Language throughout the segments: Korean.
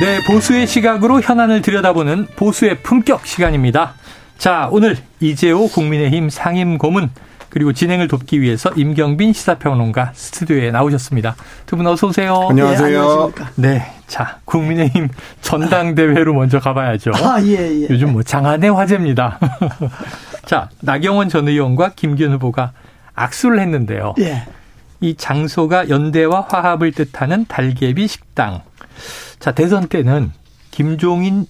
네, 보수의 시각으로 현안을 들여다보는 보수의 품격 시간입니다. 자, 오늘 이재호 국민의힘 상임 고문 그리고 진행을 돕기 위해서 임경빈 시사평론가 스튜디오에 나오셨습니다. 두 분 어서 오세요. 안녕하세요. 네, 네, 자, 국민의힘 전당대회로 먼저 가봐야죠. 아, 예, 예. 요즘 뭐 장안의 화제입니다. 자, 나경원 전 의원과 김기현 후보가 악수를 했는데요. 예. 이 장소가 연대와 화합을 뜻하는 달개비 식당. 자, 대선 때는 김종인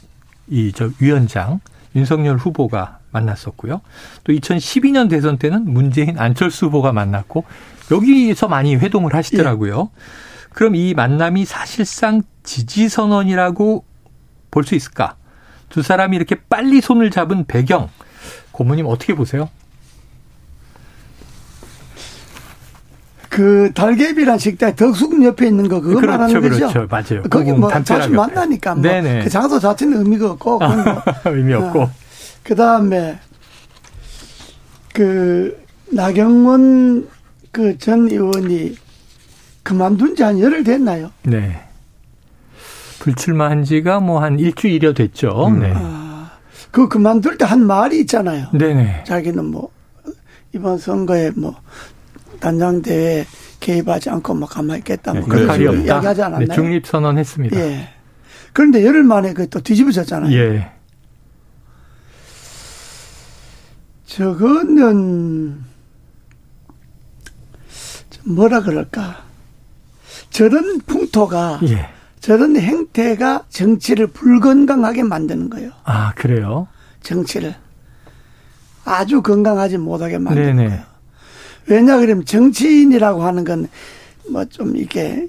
이 저 위원장, 윤석열 후보가 만났었고요. 또 2012년 대선 때는 문재인 안철수 후보가 만났고 여기서 많이 회동을 하시더라고요. 예. 그럼 이 만남이 사실상 지지 선언이라고 볼 수 있을까? 두 사람이 이렇게 빨리 손을 잡은 배경 고모님 어떻게 보세요? 그 달개비란 식당 덕수궁 옆에 있는 거 그거 그렇죠, 말하는 거죠. 그렇죠, 맞아요. 거기 뭐 자주 만나니까 뭐 그 장소 자체는 의미가 없고 의미 없고. 어. 그 다음에 그 나경원 그 전 의원이 그만둔 지 한 열흘 됐나요? 네. 불출마한 지가 뭐 한 일주일여 됐죠. 음. 네. 아, 그 그만둘 때 한 말이 있잖아요. 네네. 자기는 뭐 이번 선거에 뭐 단장 대회 개입하지 않고 뭐 가만히 있겠다 뭐 네, 그런 식으로 이야기하지 네, 않았나요? 네, 중립 선언했습니다. 예. 그런데 열흘 만에 그 또 뒤집어졌잖아요. 예. 저거는 뭐라 그럴까? 저런 풍토가 예. 저런 행태가 정치를 불건강하게 만드는 거예요. 아 그래요? 정치를 아주 건강하지 못하게 만드는 네네. 거예요. 왜냐 그러면 정치인이라고 하는 건 뭐 좀 이렇게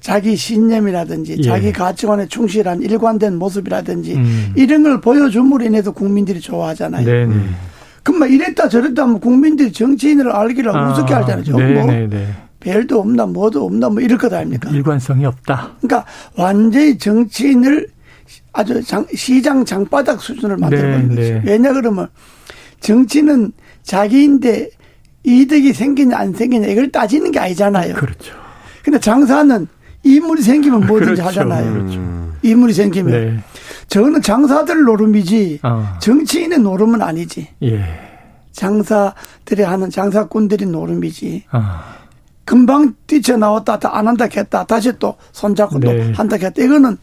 자기 신념이라든지 예. 자기 가치관에 충실한 일관된 모습이라든지 음. 이런 걸 보여줌으로 인해서 국민들이 좋아하잖아요. 네네. 그럼 막 이랬다 저랬다 하면 국민들이 정치인을 알기를 아, 우습게 알잖아요. 네네네. 뭐 별도 없나 뭐도 없나 뭐 이럴 것 아닙니까? 일관성이 없다. 그러니까 완전히 정치인을 아주 장, 시장 장바닥 수준을 만들어버린 거죠. 왜냐 그러면 정치는 자기인데 이득이 생기냐 안 생기냐 이걸 따지는 게 아니잖아요. 그렇죠. 근데 장사는 이물이 생기면 뭐든지 그렇죠. 하잖아요. 그렇죠. 이물이 생기면. 네. 저거는 장사들 노름이지 어. 정치인의 노름은 아니지. 예. 장사들이 하는 장사꾼들이 노름이지. 어. 금방 뛰쳐나왔다 안 한다 했다 다시 또 손잡고 네. 또 한다 했다 이거는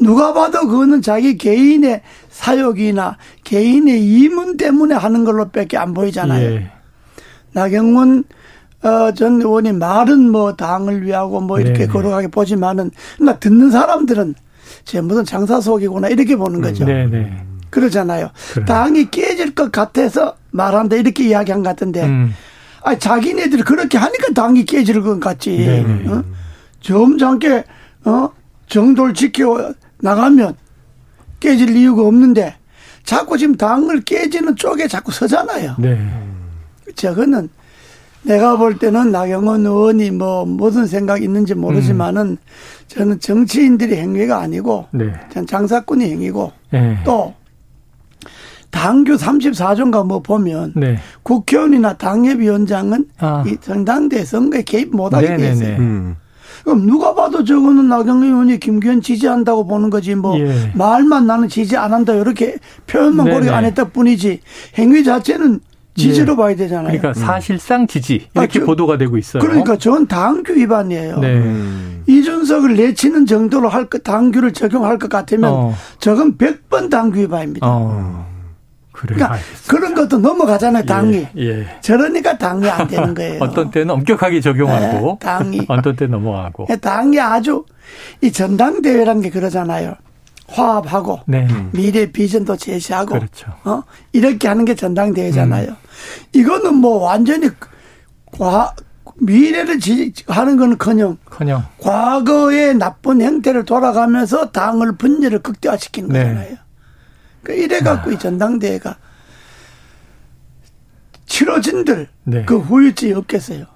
누가 봐도 그거는 자기 개인의 사욕이나 개인의 이문 때문에 하는 걸로 밖에 안 보이잖아요. 예. 나경원 어, 전 의원이 말은 뭐 당을 위하고 뭐 이렇게 네 걸어가게 보지만은 그러니까 듣는 사람들은 제 무슨 장사 속이구나 이렇게 보는 거죠. 네네. 그러잖아요. 그래. 당이 깨질 것 같아서 말한다 이렇게 이야기한 것 같은데 음. 아 자기네들이 그렇게 하니까 당이 깨질 것 같지. 어? 점잖게 어 정도를 지켜 나가면 깨질 이유가 없는데 자꾸 지금 당을 깨지는 쪽에 자꾸 서잖아요. 네. 저거는 내가 볼 때는 나경원 의원이 뭐 무슨 생각이 있는지 모르지만은 음. 저는 정치인들이 행위가 아니고 네. 전 장사꾼이 행위고 네. 또 당규 34조인가 뭐 보면 네. 국회의원이나 당협위원장은 아. 이 전당대 선거에 개입 못하게 돼 네, 네, 있어요. 음. 그럼 누가 봐도 저거는 나경원 의원이 김기현 지지한다고 보는 거지 뭐 예. 말만 나는 지지 안 한다 이렇게 표현만 고려 안 했다 뿐이지 행위 자체는 지지로 예. 봐야 되잖아요. 그러니까 음. 사실상 지지 이렇게 아, 보도가 되고 있어요. 그러니까 전 당규 위반이에요. 네. 이준석을 내치는 정도로 할 것, 당규를 적용할 것 같으면 어. 저건 100번 당규 위반입니다. 어. 그래 그러니까 알겠습니다. 그런 것도 넘어가잖아요, 당이. 예, 예. 저러니까 당이 안 되는 거예요. 어떤 때는 엄격하게 적용하고, 네, 당이. 어떤 때 넘어가고. 당이 아주 이 전당대회라는 게 그러잖아요. 화합하고 네. 미래 비전도 제시하고 그렇죠. 어 이렇게 하는 게 전당대회잖아요. 음. 이거는 뭐 완전히 과 미래를 지하는 건 커녕, 커녕. 과거의 나쁜 형태를 돌아가면서 당을 분열을 극대화시키는 네. 거잖아요. 그 이래 갖고 아. 이 전당대회가 치러진들 네. 그 후유증이 없겠어요.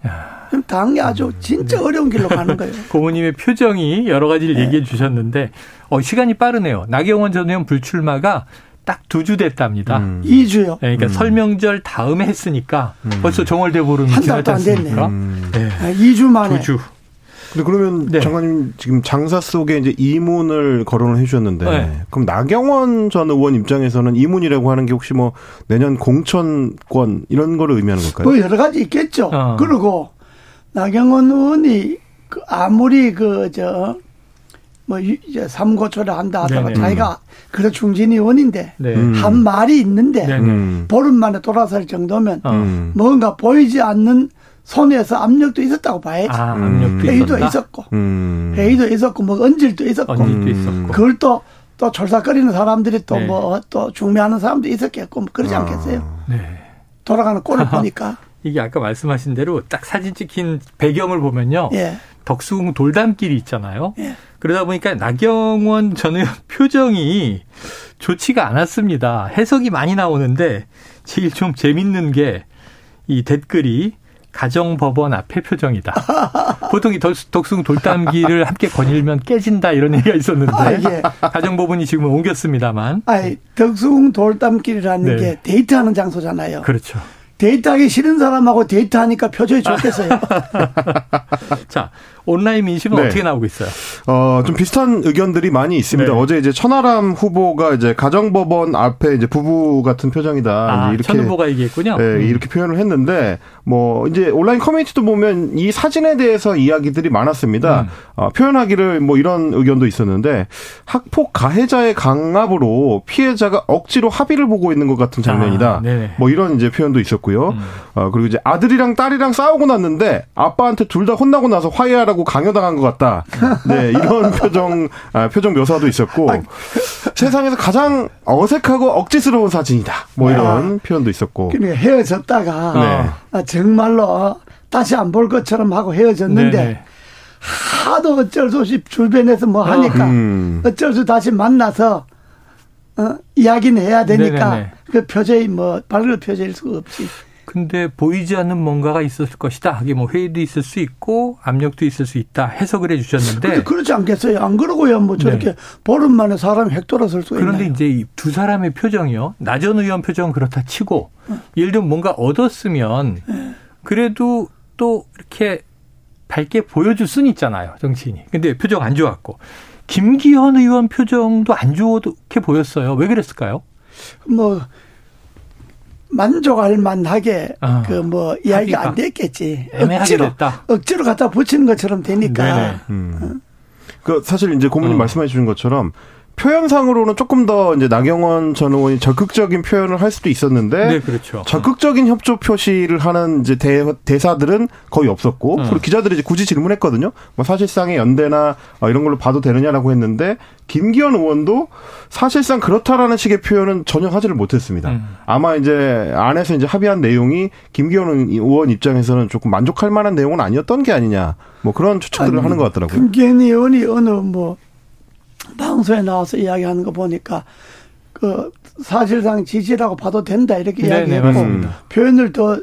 그럼 당이 아주 진짜 네. 어려운 길로 가는 거예요. 고모님의 표정이 여러 가지를 네. 얘기해 주셨는데 어, 시간이 빠르네요. 나경원 전 의원 불출마가 딱 두 주 됐답니다. 음. 2주요. 네, 그러니까 음. 설명절 다음에 했으니까 음. 벌써 정월대 보름이 지났지 않습니까? 음. 네. 아, 2주 만에. 2주. 근데 그러면 네. 장관님 지금 장사 속에 이제 이문을 거론을 해주셨는데 네. 그럼 나경원 전 의원 입장에서는 이문이라고 하는 게 혹시 뭐 내년 공천권 이런 거를 의미하는 걸까요? 뭐 여러 가지 있겠죠. 어. 그리고 나경원 의원이 그 아무리 그 저 뭐 이제 삼고초를 한다 하다가 네네. 자기가 그래 중진 의원인데 네. 한 말이 있는데 네네. 보름 만에 돌아설 정도면 어. 뭔가 보이지 않는 손에서 압력도 있었다고 봐야지. 아, 압력도 회의도 있었다? 있었고, 음. 회의도 있었고, 뭐 언질도 있었고, 언질도 있었고. 그걸 또, 또 졸삭거리는 사람들이 또 네. 뭐 또 중매하는 사람도 있었겠고, 뭐 그러지 아. 않겠어요? 네. 돌아가는 꼴을 보니까. 이게 아까 말씀하신 대로 딱 사진 찍힌 배경을 보면요. 예. 덕수궁 돌담길이 있잖아요. 예. 그러다 보니까 나경원 전 의원 표정이 좋지가 않았습니다. 해석이 많이 나오는데 제일 좀 재밌는 게 이 댓글이 가정법원 앞에 표정이다. 보통 이 덕숭 돌담기를 함께 거닐면 깨진다 이런 얘기가 있었는데 아, 예. 가정법원이 지금 옮겼습니다만. 아니, 덕숭 돌담길이라는 네. 게 데이트하는 장소잖아요. 그렇죠. 데이트하기 싫은 사람하고 데이트하니까 표정이 좋겠어요. 자, 온라인 민심은 네. 어떻게 나오고 있어요? 어, 좀 비슷한 의견들이 많이 있습니다. 네. 어제 이제 천하람 후보가 이제 가정법원 앞에 이제 부부 같은 표정이다. 아, 이렇게 천 후보가 얘기했군요. 네, 음. 이렇게 표현을 했는데 뭐 이제 온라인 커뮤니티도 보면 이 사진에 대해서 이야기들이 많았습니다. 음. 어, 표현하기를 뭐 이런 의견도 있었는데 학폭 가해자의 강압으로 피해자가 억지로 합의를 보고 있는 것 같은 장면이다. 아, 뭐 이런 이제 표현도 있었고요. 음. 어, 그리고 이제 아들이랑 딸이랑 싸우고 났는데 아빠한테 둘 다 혼나고 나서 화해하라 하고 강요당한 것 같다. 네, 이런 표정, 아, 표정 묘사도 있었고, 세상에서 가장 어색하고 억지스러운 사진이다. 뭐 이런 아, 표현도 있었고. 그러니까 헤어졌다가, 네. 아, 정말로 다시 안 볼 것처럼 하고 헤어졌는데, 네네. 하도 어쩔 수 없이 줄변에서 뭐 하니까, 어. 음. 어쩔 수 다시 만나서, 어, 이야기는 해야 되니까, 네네네. 그 표정이 뭐, 밝을 표정일 수가 없지. 근데 보이지 않는 뭔가가 있었을 것이다. 하게 뭐 회의도 있을 수 있고 압력도 있을 수 있다. 해석을 해 주셨는데. 그렇지 않겠어요. 안 그러고요. 뭐 저렇게 네. 보름 만에 사람이 핵 돌아설 수가 그런데 있나요? 이제 두 사람의 표정이요. 나전 의원 표정은 그렇다 치고 네. 예를 들면 뭔가 얻었으면 네. 그래도 또 이렇게 밝게 보여줄 수는 있잖아요. 정치인이. 근데 표정 안 좋았고. 김기현 의원 표정도 안 좋게 보였어요. 왜 그랬을까요? 뭐 만족할 만하게 어. 그뭐 이야기가 안 됐겠지. 억지로 됐다. 억지로 갖다 붙이는 것처럼 되니까. 음. 어. 그 사실 이제 고모님 어. 말씀해 주신 것처럼 표현상으로는 조금 더 이제 나경원 전 의원이 적극적인 표현을 할 수도 있었는데 네, 그렇죠. 적극적인 협조 표시를 하는 이제 대, 대사들은 거의 없었고 음. 그리고 기자들이 이제 굳이 질문했거든요. 뭐 사실상의 연대나 어, 이런 걸로 봐도 되느냐라고 했는데 김기현 의원도 사실상 그렇다라는 식의 표현은 전혀 하지를 못했습니다. 음. 아마 이제 안에서 이제 합의한 내용이 김기현 의원 입장에서는 조금 만족할 만한 내용은 아니었던 게 아니냐. 뭐 그런 추측들을 아니, 하는 것 같더라고요. 김기현 의원이 어느 뭐 방송에 나와서 이야기하는 거 보니까 그 사실상 지지라고 봐도 된다 이렇게 네네, 이야기했고 맞 표현을 더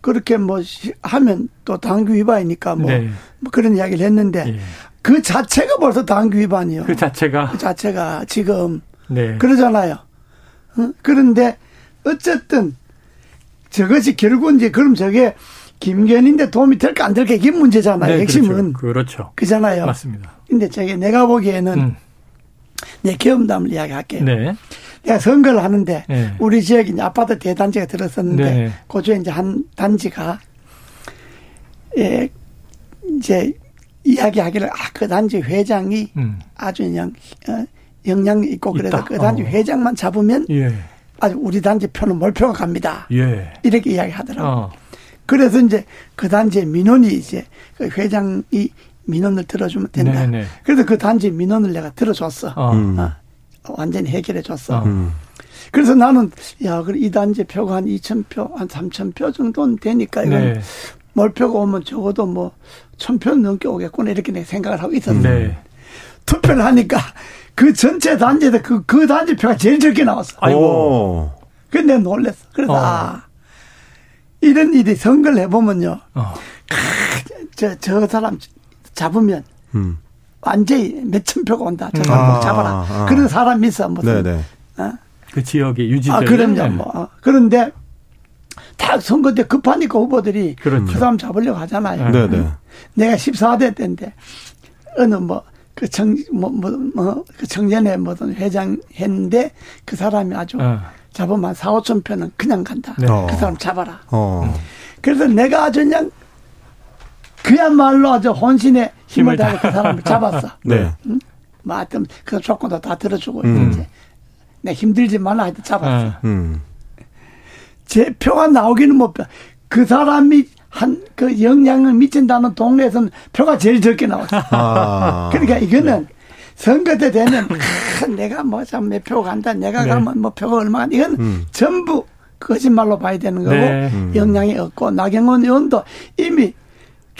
그렇게 뭐 하면 또 당규 위반이니까 뭐, 네. 뭐 그런 이야기를 했는데 예. 그 자체가 벌써 당규 위반이요. 그 자체가 그 자체가 지금 네. 그러잖아요. 어? 그런데 어쨌든 저것이 결국 이제 그럼 저게 김견인데 도움이 될까 안 될까 이게 문제잖아요. 네, 핵심은 그렇죠. 그렇죠. 그잖아요. 맞습니다. 근데 저게 내가 보기에는 음. 내 경험담을 이야기할게요. 네. 내가 선거를 하는데 네. 우리 지역에 이제 아파트 대단지가 들었었는데 네. 그중에 이제 한 단지가 예 이제 이야기하기를 아그 단지 회장이 음. 아주 그냥 어, 영향 있고 그래서 있다. 그 단지 어. 회장만 잡으면 예. 아주 우리 단지 표는 몰표가 갑니다. 예. 이렇게 이야기하더라고. 어. 그래서 이제 그 단지의 민원이 이제 그 회장이 민원을 들어주면 된다. 네네. 네. 그래서 그 단지 민원을 내가 들어줬어. 어. 음. 어. 완전히 해결해 줬어. 음. 그래서 나는 야, 그이 단지 표가 한 2천 표, 한 3천 표 정도는 되니까 이건 네. 몰표가 오면 적어도 뭐 천 표 넘게 오겠구나 이렇게 내 생각을 하고 있었어요. 네. 투표를 하니까 그 전체 단지에서 그, 그 단지 표가 제일 적게 나왔어. 아이고. 근데 놀랬어. 그래서, 어. 아, 이런 일이 선거를 해보면요. 어. 저, 저 사람 잡으면, 음. 완전히 몇천 표가 온다. 저 사람 아, 잡아라. 아. 그런 사람 있어. 무슨. 네네. 어? 그 지역에 유지되 아, 그럼요. 뭐. 어. 그런데, 딱 선거 때 급하니까 후보들이 그렇죠. 그 사람 잡으려고 하잖아요. 네네. 내가 14대 때인데, 어느 뭐, 그 청, 뭐, 뭐, 뭐, 그 청년회 뭐든 회장 했는데 그 사람이 아주 어. 잡으면 4, 5천 표는 그냥 간다. 네. 그 사람 잡아라. 어. 그래서 내가 아주 그냥 그야말로 아주 혼신의 힘을 다해 그 사람을 잡았어. 네. 응? 뭐 하여튼 그 조건도 다 들어주고 음. 이제 내 힘들지 말라 하여튼 잡았어. 어. 음. 제 표가 나오기는 못 봐. 그 사람이 한 그 영향을 미친다는 동네에서는 표가 제일 적게 나왔어. 아. 그러니까 이거는 선거 때 되면 아, 내가 뭐몇 표 간다, 내가 네. 가면 뭐 표가 얼마 간 이건 음. 전부 거짓말로 봐야 되는 거고 네. 음. 영향이 없고 나경원 의원도 이미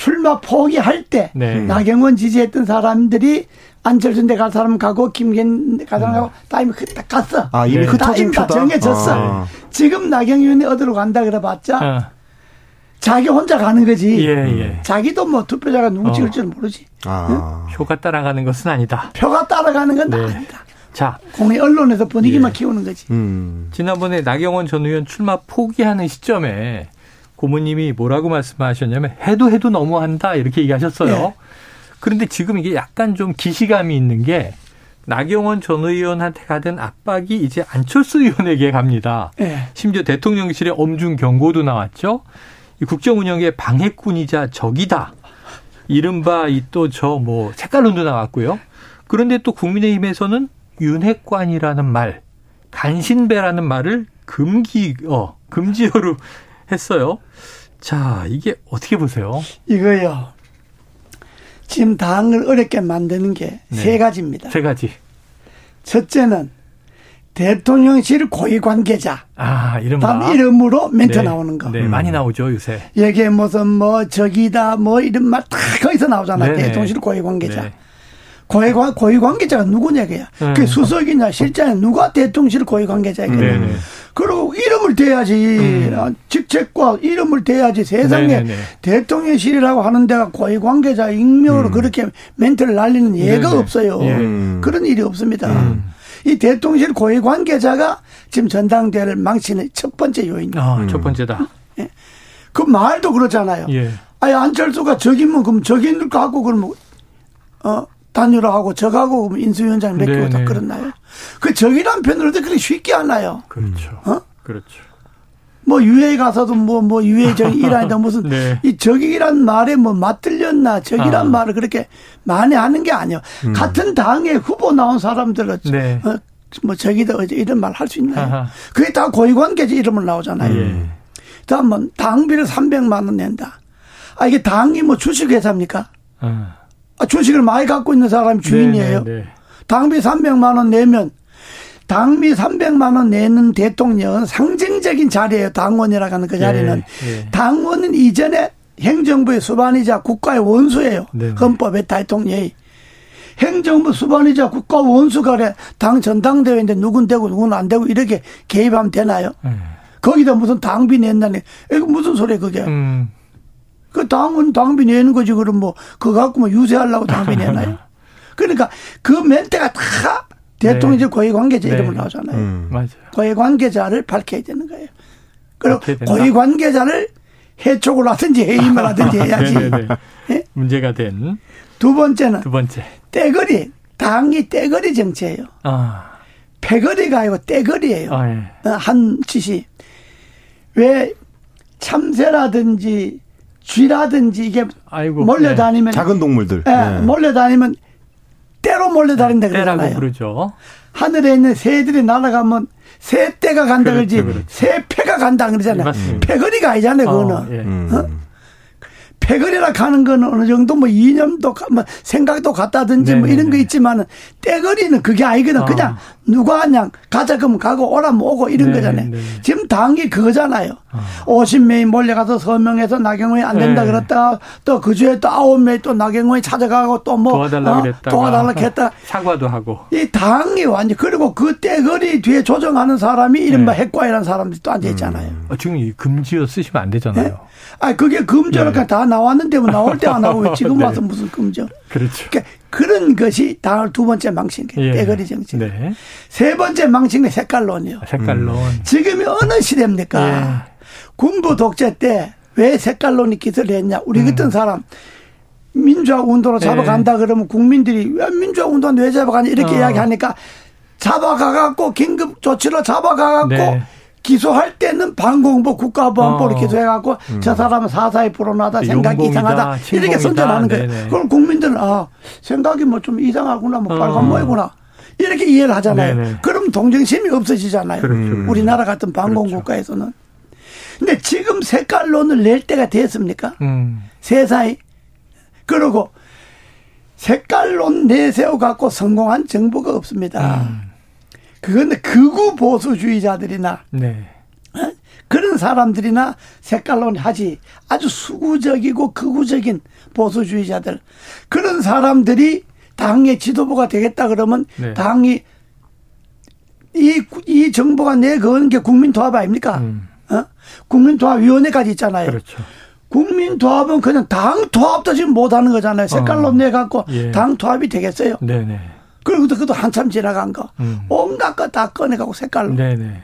출마 포기할 때 네. 나경원 지지했던 사람들이 안철수 데갈 사람 가고 김기현 갈 사람 가고 음. 다 이미 딱 갔어. 아 이미 흩어진 다 정해졌어. 아. 지금 나경원 의원이 어디로 간다 그래봤자. 아. 자기 혼자 가는 거지. 예, 예. 자기도 뭐 투표자가 누구 어. 찍을 줄 모르지. 아. 응? 표가 따라가는 것은 아니다. 표가 따라가는 건 네. 아니다. 자, 공의 언론에서 분위기만 예. 키우는 거지. 음. 지난번에 나경원 전 의원 출마 포기하는 시점에 고모님이 뭐라고 말씀하셨냐면 해도 해도 너무한다 이렇게 얘기하셨어요. 예. 그런데 지금 이게 약간 좀 기시감이 있는 게 나경원 전 의원한테 가던 압박이 이제 안철수 의원에게 갑니다. 예. 심지어 대통령실에 엄중 경고도 나왔죠. 이 국정 운영의 방해꾼이자 적이다. 이른바 이 또 저 뭐 색깔론도 나왔고요. 그런데 또 국민의힘에서는 윤핵관이라는 말, 간신배라는 말을 금기 어 금지어로 했어요. 자, 이게 어떻게 보세요? 이거요. 지금 당을 어렵게 만드는 게세 네. 가지입니다. 세 가지. 첫째는 대통령실 고위 관계자. 아, 이른바. 이름으로 멘트 네. 나오는 거. 네, 많이 나오죠, 요새. 이게 무슨 뭐 적이다 뭐 이런 말 다 거기서 나오잖아. 네, 네. 대통령실 고위 관계자. 네. 고위, 고위 관계자가 누구냐, 그야. 네. 그 수석이냐, 실장이냐, 누가 대통령실 고위 관계자야. 네, 네. 그리고 이름을 대야지. 음. 어, 직책과 이름을 대야지. 세상에 네, 네, 대통령실이라고 하는 데가 고위 관계자 익명으로 음. 그렇게 멘트를 날리는 예가 없어요. 예. 그런 일이 없습니다. 음. 이 대통령실 고위 관계자가 지금 전당대회를 망치는 첫 번째 요인이에요. 아, 첫 번째다. 예. 그 말도 그렇잖아요. 예. 아니 안철수가 적이면 그럼 적인 갖고 그러면 어 단일화 하고 적하고 그럼 인수위원장 맡기고 다 그렇나요? 그 적이란 표현을 그렇게 쉽게 하나요? 그렇죠. 어? 그렇죠. 뭐 유해 가서도 뭐뭐 뭐 유해 적이라다 무슨 네. 이 적이란 말에 뭐 맞들렸나 적이란 아. 말을 그렇게 많이 하는 게 아니에요. 음. 같은 당에 후보 나온 사람들은 네. 어, 뭐 적이다 이런 말 할 수 있나요? 아하. 그게 다 고위관계자 이름을 나오잖아요. 예. 다음 뭐 당비를 300만 원 낸다. 아 이게 당이 뭐 주식회사입니까? 아. 아, 주식을 많이 갖고 있는 사람이 주인이에요. 네, 네, 네. 당비 300만 원 내면 당비 300만 원 내는 대통령은 상징적인 자리예요. 당원이라고 하는 그 자리는. 네, 네. 당원은 이전에 행정부의 수반이자 국가의 원수예요. 네, 헌법의 대통령이. 행정부 수반이자 국가 원수가 그래. 당 전당대회인데 누군 되고 누군 안 되고 이렇게 개입하면 되나요? 거기다 무슨 당비 낸다니. 이거 무슨 소리야 그게. 음. 그 당은 당비 내는 거지. 그럼 뭐 그거 갖고 뭐 유세하려고 당비 내나요? 그러니까 그 멘트가 다 대통령제 네. 고위 관계자 네. 이름을 나오잖아요. 음. 맞아요. 고위 관계자를 밝혀야 되는 거예요. 그리고 고위 관계자를 해촉을 하든지 해임을 하든지 해야지. 네? 문제가 된. 두 번째는. 두 번째. 떼거리. 당이 떼거리 정치예요. 아. 패거리가 아니고 떼거리예요. 아, 예. 어, 한 짓이. 왜 참새라든지 쥐라든지 이게 아이고, 몰려다니면. 네. 작은 동물들. 예, 네. 몰려다니면 때로 몰려다닌다 그러잖아요. 그러죠. 하늘에 있는 새들이 날아가면 새 떼가 간다 그러지 그렇죠, 그렇죠. 새 패가 간다 그러잖아요. 네, 패거리가 아니잖아요. 그거는. 어, 예. 음. 어? 패거리라 가는 거는 어느 정도 뭐 이념도 뭐 생각도 같다든지 네네네. 뭐 이런 거 있지만은 떼거리는 그게 아니거든. 아. 그냥 누가 그냥 가자 그러면 가고 오라면 오고 이런 네네네. 거잖아요. 지금 당이 그거잖아요. 어. 50명이 몰려가서 서명해서 나경원이 안 된다 네. 그랬다. 또그 주에 또 9명이 또 나경원이 찾아가고 또 뭐 도와달라 어? 그랬다. 도와달라 했다. 사과도 하고. 이 당이 완전 그리고 그 떼거리 뒤에 조정하는 사람이 이른바 네. 핵과이라는 사람들이 또 앉아 있잖아요. 음. 어, 지금 이 금지어 쓰시면 안 되잖아요. 네? 아 그게 금지니까 네. 다 나왔는데 뭐 나올 때 안 하고 왜 지금 네. 와서 무슨 금지어? 그렇죠. 그러니까 그런 것이 당을 두 번째 망친 게 예. 떼거리 정책. 네. 세 번째 망친 게 색깔론이요. 색깔론. 음. 지금이 어느 시대입니까? 예. 군부 독재 때 왜 색깔론이 기술을 했냐? 우리 음. 같은 사람 민주화 운동으로 예. 잡아간다 그러면 국민들이 왜 민주화 운동 왜 잡아가냐 이렇게 어. 이야기하니까 잡아가갖고 긴급 조치로 잡아가갖고 네. 기소할 때는 반공보 국가보안법을 어. 기소해갖고 음. 저 사람은 사사에 불어나다 생각이 이상하다 이렇게 선전하는 거예요. 네네. 그럼 국민들은 아 생각이 뭐 좀 이상하구나 뭐 빨간 어. 모이구나 이렇게 이해를 하잖아요. 네네. 그럼 동정심이 없어지잖아요. 그렇죠. 우리나라 같은 반공국가에서는. 그렇죠. 근데 지금 색깔론을 낼 때가 됐습니까? 음. 세상에. 그러고 색깔론 내세워 갖고 성공한 정부가 없습니다. 음. 그건 극우 보수주의자들이나 네. 어? 그런 사람들이나 색깔론 하지 아주 수구적이고 극우적인 보수주의자들 그런 사람들이 당의 지도부가 되겠다 그러면 네. 당이 이, 이 정부가 내거는 게 국민통합 아닙니까? 음. 어? 국민통합위원회까지 있잖아요. 그렇죠. 국민통합은 그냥 당 통합도 지금 못하는 거잖아요. 색깔론 어. 내갖고 예. 당 통합이 되겠어요. 네네. 그리고 그것도 한참 지나간 거. 음. 온갖 거 다 꺼내가고 색깔로. 네네.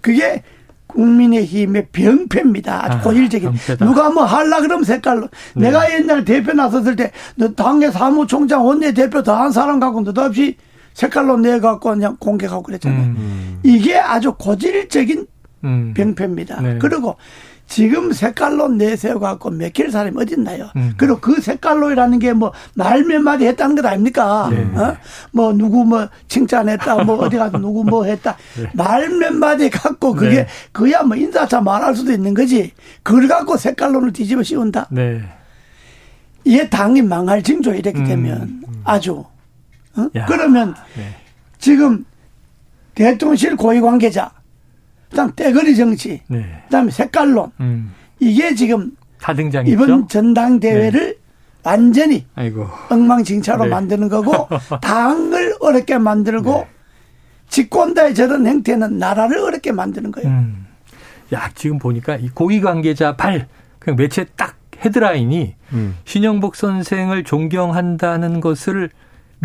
그게 국민의힘의 병폐입니다. 아주 아, 고질적인. 병폐다. 누가 뭐 할라 그러면 색깔로. 네. 내가 옛날 대표 나섰을 때, 너 당의 사무총장 원내 대표 더 한 사람 갖고 너도없이 색깔로 내갖고 그냥 공격하고 그랬잖아요. 음. 이게 아주 고질적인 음. 병폐입니다. 네. 그리고 지금 색깔로 내세워 갖고 맥힐 사람이 어디 있나요? 음. 그리고 그 색깔로라는 게 뭐 말 몇 마디 했다는 것 아닙니까? 네. 어? 뭐 누구 뭐 칭찬했다, 뭐 어디 가서 누구 뭐 했다. 네. 말몇 마디 갖고 그게 네. 그야 뭐 인사차 말할 수도 있는 거지. 그걸 갖고 색깔론을 뒤집어 씌운다. 네. 이게 당이 망할 징조 이렇게 음. 되면 음. 아주. 어? 그러면 네. 지금 대통령실 고위 관계자 그다음 떼거리 정치, 네. 그다음에 색깔론 음. 이게 지금 다 등장 이번 전당대회를 네. 완전히 아이고. 엉망진창으로 네. 만드는 거고 당을 어렵게 만들고 네. 집권자의 저런 행태는 나라를 어렵게 만드는 거예요. 음. 야 지금 보니까 이 고위 관계자 발 그냥 매체 딱 헤드라인이 음. 신영복 선생을 존경한다는 것을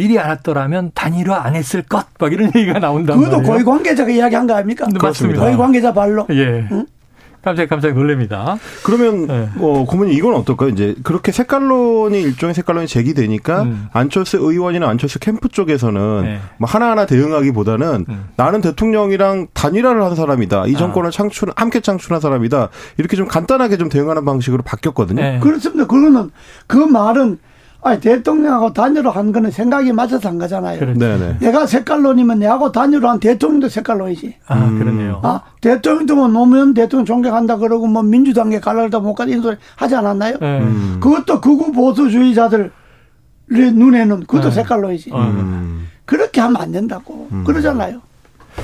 미리 알았더라면 단일화 안 했을 것, 막 이런 얘기가 나온다. 그것도 고위 관계자가 이야기한 거 아닙니까? 네, 맞습니다. 고위 관계자 발로. 예. 응? 깜짝 깜짝 놀랍니다. 그러면 네. 어 고모님 이건 어떨까요? 이제 그렇게 색깔론이 일종의 색깔론이 제기되니까 음. 안철수 의원이나 안철수 캠프 쪽에서는 네. 뭐 하나하나 대응하기보다는 음. 나는 대통령이랑 단일화를 한 사람이다. 이 아. 정권을 아. 창출 함께 창출한 사람이다. 이렇게 좀 간단하게 좀 대응하는 방식으로 바뀌었거든요. 네. 그렇습니다. 그거는 그 말은 아니 대통령하고 단일화 한 거는 생각이 맞아서 한 거잖아요. 그렇죠. 내가 색깔론이면 내하고 단일화 한 대통령도 색깔론이지. 아 음. 그러네요. 아 대통령도 뭐 노무현 대통령 존경한다 그러고 뭐 민주당에 갈라다 못 가는 이런 소리 하지 않았나요? 네. 음. 그것도 극우 보수주의자들 눈에는 그것도 네. 색깔론이지. 음. 그렇게 하면 안 된다고 음. 그러잖아요.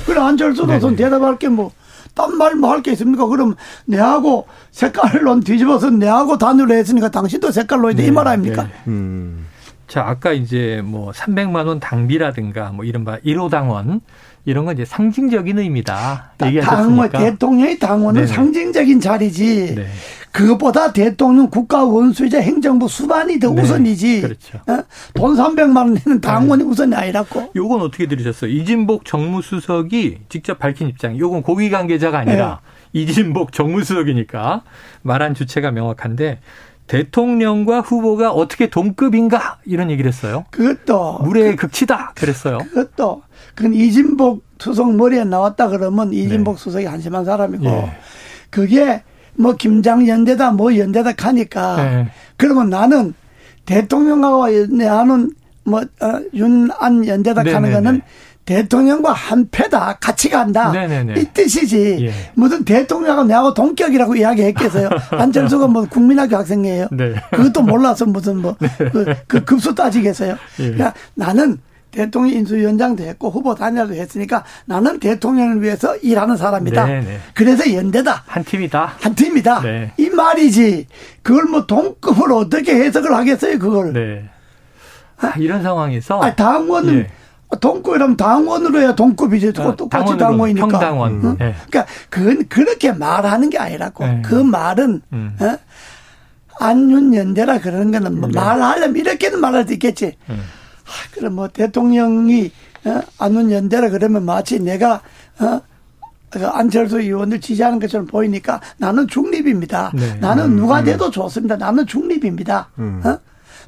그래 안철수도 선 대답할 게 뭐 딴 말 뭐 할 게 있습니까? 그럼 내하고 색깔론 뒤집어서 내하고 단위로 했으니까 당신도 색깔론이다 네, 이말 아닙니까? 네. 음. 자, 아까 이제 뭐 300만 원 당비라든가 뭐 이른바 1호 당원 이런 건 이제 상징적인 의미다. 당원 대통령의 당원은 네네. 상징적인 자리지. 네. 그것보다 대통령 국가 원수이자 행정부 수반이 더 네. 우선이지. 그렇죠. 어? 돈 300만 원 내는 당원이 네. 우선이 아니라고. 요건 어떻게 들으셨어요? 이진복 정무수석이 직접 밝힌 입장. 요건 고위 관계자가 아니라 네. 이진복 정무수석이니까 말한 주체가 명확한데 대통령과 후보가 어떻게 동급인가 이런 얘기를 했어요. 그것도 물의 그, 극치다 그랬어요. 그것도 그건 이진복 수석 머리에 나왔다 그러면 이진복 네. 수석이 한심한 사람이고 네. 그게 뭐 김장 연대다 뭐 연대다 하니까 네. 그러면 나는 대통령하고 연대하는 뭐 어, 윤안 연대다 네, 네, 거는 대통령과 한패다 같이 간다 네네네. 이 뜻이지 예. 무슨 대통령하고 내하고 동격이라고 이야기했겠어요 안철수가 뭐 국민학교 학생이에요 네. 그것도 몰라서 무슨 뭐그 네. 그 급수 따지겠어요 예. 그러니까 나는 대통령 인수 위원장도 했고 후보 단일도 했으니까 나는 대통령을 위해서 일하는 사람이다. 네네. 네. 그래서 연대다. 한 팀이다. 한 팀이다. 네. 이 말이지. 그걸 뭐 동급으로 어떻게 해석을 하겠어요, 그걸. 네. 아, 이런 상황에서. 아, 당원은 예. 동급이라면 당원으로 해야 동급이지. 어, 똑같이 당원이니까. 평당원. 응? 네. 그러니까 그건 그렇게 말하는 게 아니라고. 네. 그 말은 음. 어? 안윤연대라 그러는 거는 뭐 네. 말하려면 이렇게는 말할 수 있겠지. 음. 아, 그럼 뭐 대통령이 어? 안윤연대라 그러면 마치 내가 어? 그 안철수 의원을 지지하는 것처럼 보이니까 나는 중립입니다. 네. 나는 누가 음. 돼도 좋습니다. 나는 중립입니다. 음. 어?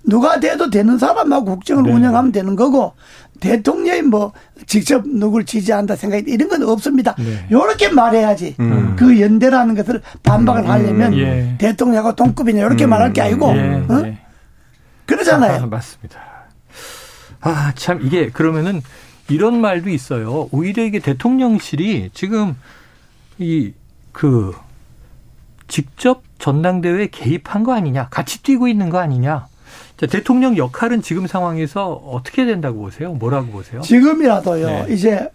누가 돼도 되는 사람하고 국정을 네. 운영하면 되는 거고 대통령이 뭐 직접 누굴 지지한다 생각이 이런 건 없습니다. 네. 요렇게 말해야지. 음. 그 연대라는 것을 반박을 음. 하려면 예. 대통령하고 동급이냐 이렇게 음. 말할 게 아니고 예. 어? 예. 그러잖아요. 아, 맞습니다. 아, 참 이게 그러면은 이런 말도 있어요. 오히려 이게 대통령실이 지금 이 그 직접 전당대회에 개입한 거 아니냐, 같이 뛰고 있는 거 아니냐. 자, 대통령 역할은 지금 상황에서 어떻게 된다고 보세요? 뭐라고 보세요? 지금이라도요. 네. 이제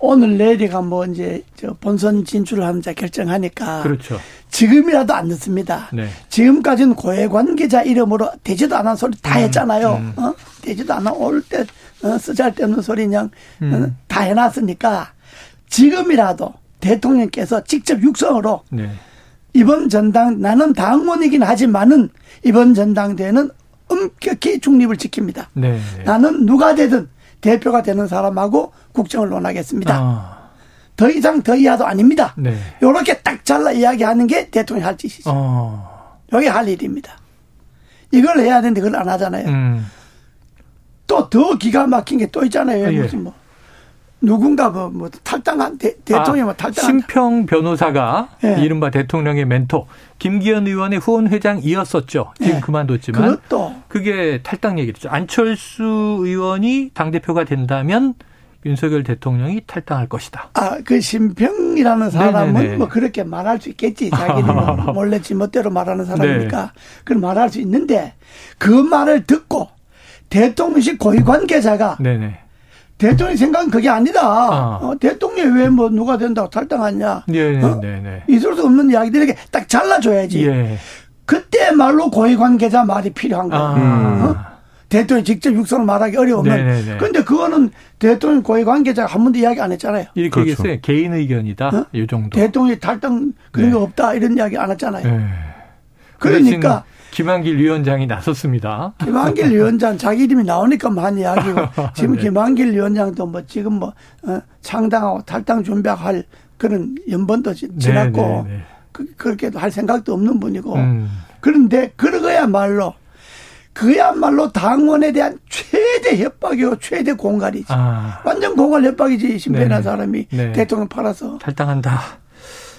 오늘 내일이가 뭐 이제 저 본선 진출을 하는자 결정하니까 그렇죠. 지금이라도 안 늦습니다. 네. 지금까지는 고위 관계자 이름으로 되지도 않은 소리 다 음, 했잖아요. 음. 어? 되지도 않아 올때 어, 쓰잘데없는 소리 그냥 어, 음. 어? 다 해놨으니까 지금이라도 대통령께서 직접 육성으로 네. 이번 전당 나는 당원이긴 하지만은 이번 전당대회는 엄격히 중립을 지킵니다. 네. 나는 누가 되든 대표가 되는 사람하고 국정을 논하겠습니다. 아. 더 이상 더 이하도 아닙니다. 네. 이렇게 딱 잘라 이야기하는 게 대통령이 할 짓이죠. 어. 여기 할 일입니다. 이걸 해야 되는데 그걸 안 하잖아요. 음. 또더 기가 막힌 게 또 있잖아요. 아, 예. 무슨 뭐 누군가 뭐, 뭐 탈당한 대, 통령 아, 뭐 탈당 심평 변호사가 네. 이른바 대통령의 멘토 김기현 의원의 후원 회장이었었죠. 지금 네. 그만뒀지만 그것도 그게 탈당 얘기죠. 안철수 의원이 당 대표가 된다면 윤석열 대통령이 탈당할 것이다. 아, 그 심평이라는 사람은 네네네. 뭐 그렇게 말할 수 있겠지. 자기는 뭐 몰래 지멋대로 말하는 사람이니까. 네. 그걸 말할 수 있는데 그 말을 듣고 대통령실 고위 관계자가 네네. 대통령 생각은 그게 아니다. 아. 어, 대통령이 왜 뭐 누가 된다고 탈당하냐. 네, 네, 어? 네, 네. 있을 수 없는 이야기들에게 딱 잘라줘야지. 예. 그때 말로 고위관계자 말이 필요한 거야. 아. 어? 대통령이 직접 육성을 말하기 어려우면. 그런데 그거는 대통령 고위관계자가 한 번도 이야기 안 했잖아요. 이렇게 그렇죠. 얘기했어요. 개인 의견이다. 어? 이 정도. 대통령이 탈당 그런 네. 거 없다 이런 이야기 안 했잖아요. 네. 그러니까 김한길 위원장이 나섰습니다. 김한길 위원장 자기 이름이 나오니까 만 이야기고 지금 네. 김한길 위원장도 뭐 지금 뭐 어, 창당하고 탈당 준비할 그런 연번도 지났고 네, 네, 네. 그, 그렇게도 할 생각도 없는 분이고 음. 그런데 그러야말로 그야말로 당원에 대한 최대 협박이요 최대 공갈이지 아. 완전 공갈 협박이지 신변한 사람이 네. 대통령 팔아서 탈당한다.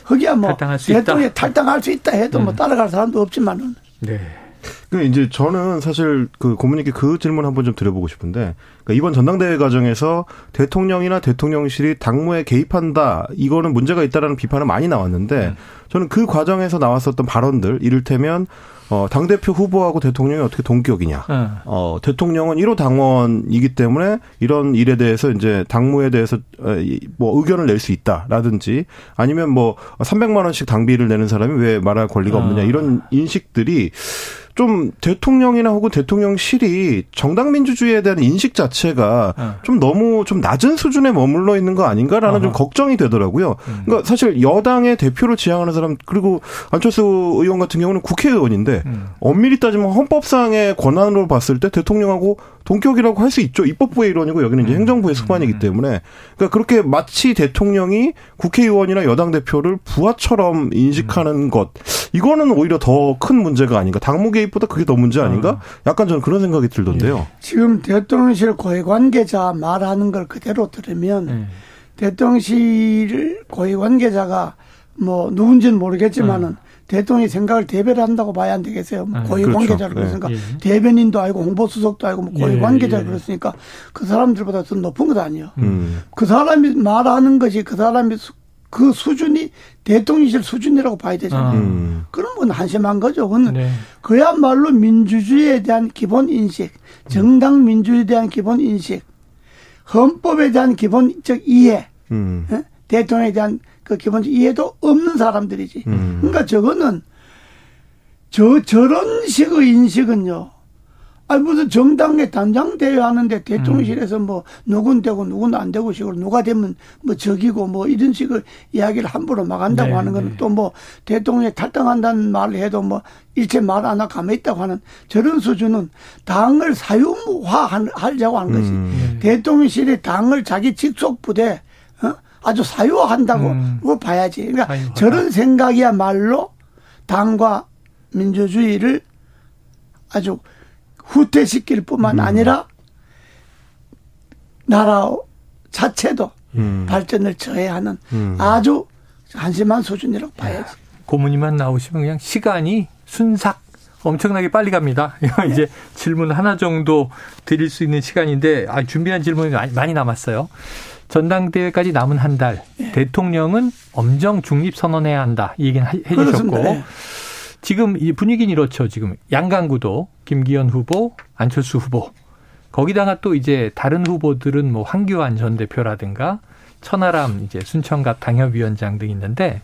거기야 뭐 대통령이 탈당할 수 있다 해도 뭐 음. 뭐 따라갈 사람도 없지만은 네. 그 이제 저는 사실 그 고모님께 그 질문 한번 좀 드려보고 싶은데 그러니까 이번 전당대회 과정에서 대통령이나 대통령실이 당무에 개입한다 이거는 문제가 있다라는 비판은 많이 나왔는데 음. 저는 그 과정에서 나왔었던 발언들 이를테면 어, 당대표 후보하고 대통령이 어떻게 동격이냐. 네. 어, 대통령은 1호 당원이기 때문에 이런 일에 대해서 이제 당무에 대해서 어, 뭐 의견을 낼 수 있다라든지 아니면 뭐 300만 원씩 당비를 내는 사람이 왜 말할 권리가 없느냐 아. 이런 인식들이 좀 대통령이나 혹은 대통령실이 정당 민주주의에 대한 인식 자체가 네. 좀 너무 좀 낮은 수준에 머물러 있는 거 아닌가라는 어허. 좀 걱정이 되더라고요. 음. 그러니까 사실 여당의 대표를 지향하는 사람 그리고 안철수 의원 같은 경우는 국회의원인데 음. 엄밀히 따지면 헌법상의 권한으로 봤을 때 대통령하고 동격이라고 할 수 있죠. 입법부의 일원이고 여기는 이제 음. 행정부의 수반이기 음. 때문에 그러니까 그렇게 마치 대통령이 국회의원이나 여당 대표를 부하처럼 인식하는 음. 것 이거는 오히려 더 큰 문제가 아닌가. 당무 개입보다 그게 더 문제 아닌가? 아. 약간 저는 그런 생각이 들던데요. 예. 지금 대통령실 고위 관계자 말하는 걸 그대로 들으면 예. 대통령실 고위 관계자가 뭐 누군지는 모르겠지만은 음. 대통령이 생각을 대변을 한다고 봐야 안 되겠어요. 뭐 고위 그렇죠. 관계자를 네. 그랬으니까 예. 대변인도 알고 홍보수석도 알고 뭐 고위 예. 관계자를 예. 그랬으니까 그 사람들보다 더 높은 것 아니에요. 음. 그 사람이 말하는 것이 그 사람이 그 수준이 대통령실 수준이라고 봐야 되잖아요. 음. 그런 건 한심한 거죠. 그건 네. 그야말로 민주주의에 대한 기본 인식, 정당 민주주의에 대한 기본 인식, 헌법에 대한 기본적 이해, 음. 예? 대통령에 대한 그 기본적 이해도 없는 사람들이지. 음. 그러니까 저거는 저 저런 식의 인식은요. 아니 무슨 정당의 단장 대회 하는데 대통령실에서 음. 뭐 누군 되고 누군 안 되고 식으로 누가 되면 뭐 적이고 뭐 이런 식의 이야기를 함부로 막 한다고 네, 하는 거는 네. 또뭐 대통령이 탈당한다는 말을 해도 뭐 일체 말 안 하고 가만히 있다고 하는 저런 수준은 당을 사유화하려고 하는 것이 음. 네. 대통령실이 당을 자기 직속 부대 어? 아주 사유화한다고 음. 봐야지. 그러니까 사유화다. 저런 생각이야말로 당과 민주주의를 아주 후퇴시킬 뿐만 음. 아니라 나라 자체도 음. 발전을 저해하는 음. 아주 한심한 수준이라고 봐야지. 고문이만 나오시면 그냥 시간이 순삭 엄청나게 빨리 갑니다. 이제 질문 하나 정도 드릴 수 있는 시간인데 아, 준비한 질문이 많이 남았어요. 전당대회까지 남은 한 달, 네. 대통령은 엄정 중립 선언해야 한다. 이 얘기는 해 주셨고. 네. 지금 이 분위기는 이렇죠. 지금 양강구도 김기현 후보, 안철수 후보. 거기다가 또 이제 다른 후보들은 뭐 황교안 전 대표라든가 천하람 이제 순천갑 당협위원장 등 있는데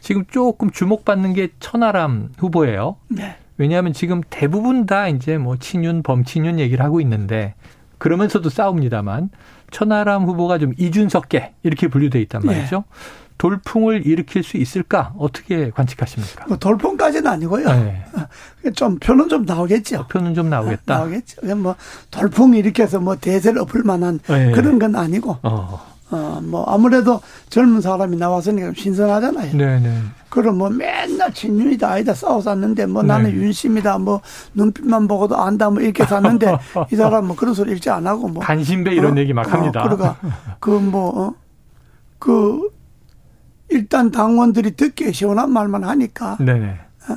지금 조금 주목받는 게 천하람 후보예요. 네. 왜냐하면 지금 대부분 다 이제 뭐 친윤 범친윤 얘기를 하고 있는데 그러면서도 싸웁니다만 천하람 후보가 좀 이준석계 이렇게 분류돼 있단 네. 말이죠. 네. 돌풍을 일으킬 수 있을까? 어떻게 관측하십니까? 뭐 돌풍까지는 아니고요. 네. 좀 표는 좀 나오겠죠. 표는 좀 나오겠다. 아, 나오겠죠. 뭐 돌풍 일으켜서 뭐 대세를 엎을 만한 네. 그런 건 아니고. 어. 어, 뭐 아무래도 젊은 사람이 나왔으니까 신선하잖아요. 네네. 네. 그럼 뭐 맨날 친윤이다 아니다 싸워쌌는데 뭐 네. 나는 윤심이다 뭐 눈빛만 보고도 안다 뭐 이렇게 샀는데 이 사람 뭐 그런 소리 일지 안 하고 뭐 간신배 이런 어, 얘기 막 합니다. 어, 그러니까 그 뭐 어, 그 일단 당원들이 듣기에 시원한 말만 하니까. 네네. 어?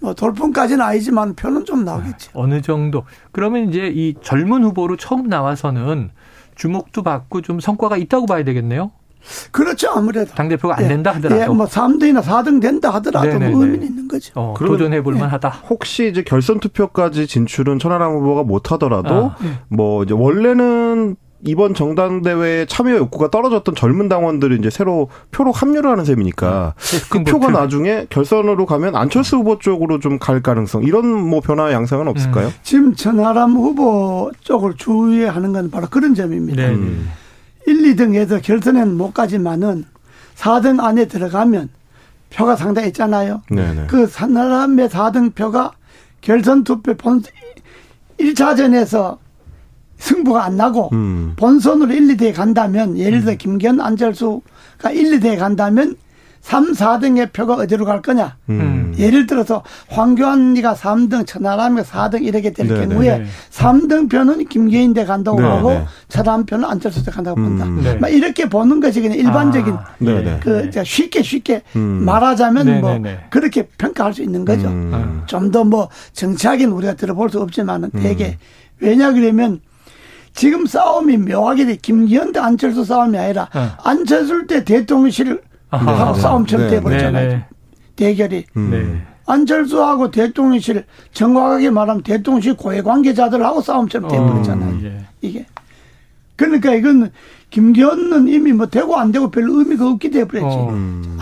뭐 돌풍까지는 아니지만 표는 좀 나오겠죠. 아, 어느 정도. 그러면 이제 이 젊은 후보로 처음 나와서는 주목도 받고 좀 성과가 있다고 봐야 되겠네요. 그렇죠, 아무래도. 당 대표가 안 된다 하더라도. 예, 뭐 3등이나 4등 된다 하더라도 뭐 의미는 있는 거죠. 어, 도전해 볼 만하다. 예. 혹시 이제 결선 투표까지 진출은 천하람 후보가 못 하더라도 아, 예. 뭐 이제 원래는 이번 정당 대회에 참여 욕구가 떨어졌던 젊은 당원들이 이제 새로 표로 합류를 하는 셈이니까 네, 그 표가 나중에 결선으로 가면 안철수 후보 쪽으로 좀 갈 가능성 이런 뭐 변화 양상은 없을까요? 음. 지금 천하람 후보 쪽을 주의하는 건 바로 그런 점입니다. 네. 음. 1, 2등에서 결선에는 못 가지만은 4등 안에 들어가면 표가 상당히 있잖아요. 네네. 네. 그 천하람의 4등 표가 결선 투표 본 1차전에서 승부가 안 나고 음. 본선으로 1, 2대에 간다면 예를 들어 음. 김기현 안철수가 1, 2대에 간다면 3, 4등의 표가 어디로 갈 거냐. 음. 예를 들어서 황교안이가 3등, 천하람이가 4등 이렇게 될 네네. 경우에 네. 3등 표는 김기현 대 간다고 네네. 하고 네. 천하람 표는 안철수 대 간다고 음. 본다. 네. 막 이렇게 보는 것이 그냥 일반적인 아. 그 쉽게 쉽게 음. 말하자면 네네네. 뭐 그렇게 평가할 수 있는 거죠. 음. 좀더 뭐 정치하기는 우리가 들어볼 수 없지만은 되게 왜냐 그러면 지금 싸움이 묘하게 돼. 김기현 대 안철수 싸움이 아니라 네. 안철수 때 대통령실 하고 네. 싸움처럼 네. 돼버렸잖아요. 네. 대결이. 음. 네. 안철수하고 대통령실 정확하게 말하면 대통령실 고위 관계자들하고 싸움처럼 돼버렸잖아요. 어, 예. 이게. 그러니까 이건 김기현은 이미 뭐 되고 안 되고 별로 의미가 없게 돼버렸지. 어. 음.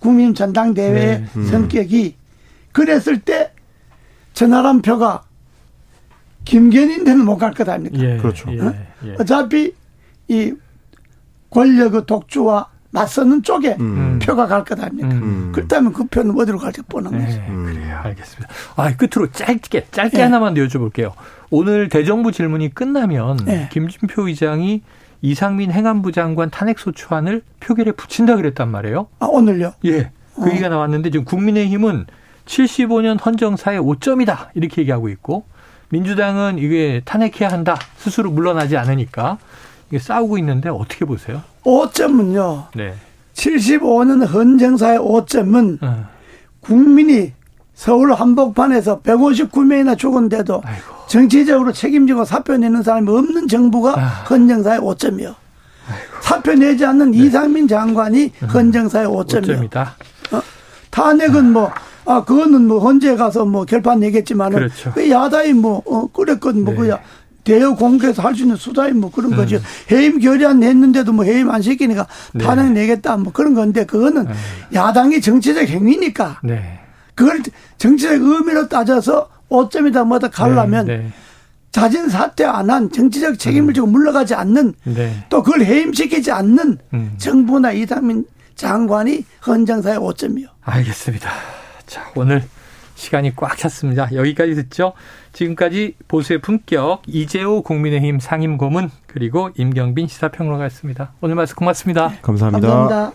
국민 전당대회 네. 음. 성격이 그랬을 때 전하람 표가 김견인데는 못 갈 것 아닙니까? 예, 그렇죠. 예, 어? 예. 어차피 이 권력의 독주와 맞서는 쪽에 음. 표가 갈 것 아닙니까? 음. 그렇다면 그 표는 어디로 갈지 뻔한 네, 거죠. 음. 그래요. 알겠습니다. 아, 끝으로 짧게, 짧게 네. 하나만 더 여쭤볼게요. 오늘 대정부 질문이 끝나면 네. 김진표 의장이 이상민 행안부 장관 탄핵소추안을 표결에 붙인다 그랬단 말이에요. 아, 오늘요? 예. 그 어. 얘기가 나왔는데 지금 국민의힘은 75년 헌정사의 5점이다. 이렇게 얘기하고 있고 민주당은 이게 탄핵해야 한다. 스스로 물러나지 않으니까 이게 싸우고 있는데 어떻게 보세요? 5점은요. 네. 75년 헌정사의 5점은 어. 국민이 서울 한복판에서 159명이나 죽은데도 아이고. 정치적으로 책임지고 사표 내는 사람이 없는 정부가 아. 헌정사의 5점이요. 아이고. 사표 내지 않는 네. 이상민 장관이 음. 헌정사의 5점이요. 5점이다. 어? 탄핵은 뭐, 아, 그거는 뭐, 헌재 가서 뭐, 결판 내겠지만은. 그렇죠. 그 야당이 뭐, 어, 그랬건 뭐, 네. 그야. 대여 공개해서 할 수 있는 수단이 뭐 그런 음. 거죠. 해임 결의안 냈는데도 뭐 해임 안 시키니까 네. 탄핵 내겠다 뭐 그런 건데 그거는 네. 야당이 정치적 행위니까. 네. 그걸 정치적 의미로 따져서 5점이다 뭐다 가려면 네. 네. 자진 사퇴 안 한 정치적 책임을 음. 지고 물러가지 않는 네. 또 그걸 해임시키지 않는 음. 정부나 이상민 장관이 헌정사의 5점이요. 알겠습니다. 자, 오늘 시간이 꽉 찼습니다. 여기까지 듣죠. 지금까지 보수의 품격 이재호 국민의힘 상임 고문 그리고 임경빈 시사평론가였습니다. 오늘 말씀 고맙습니다. 감사합니다. 감사합니다.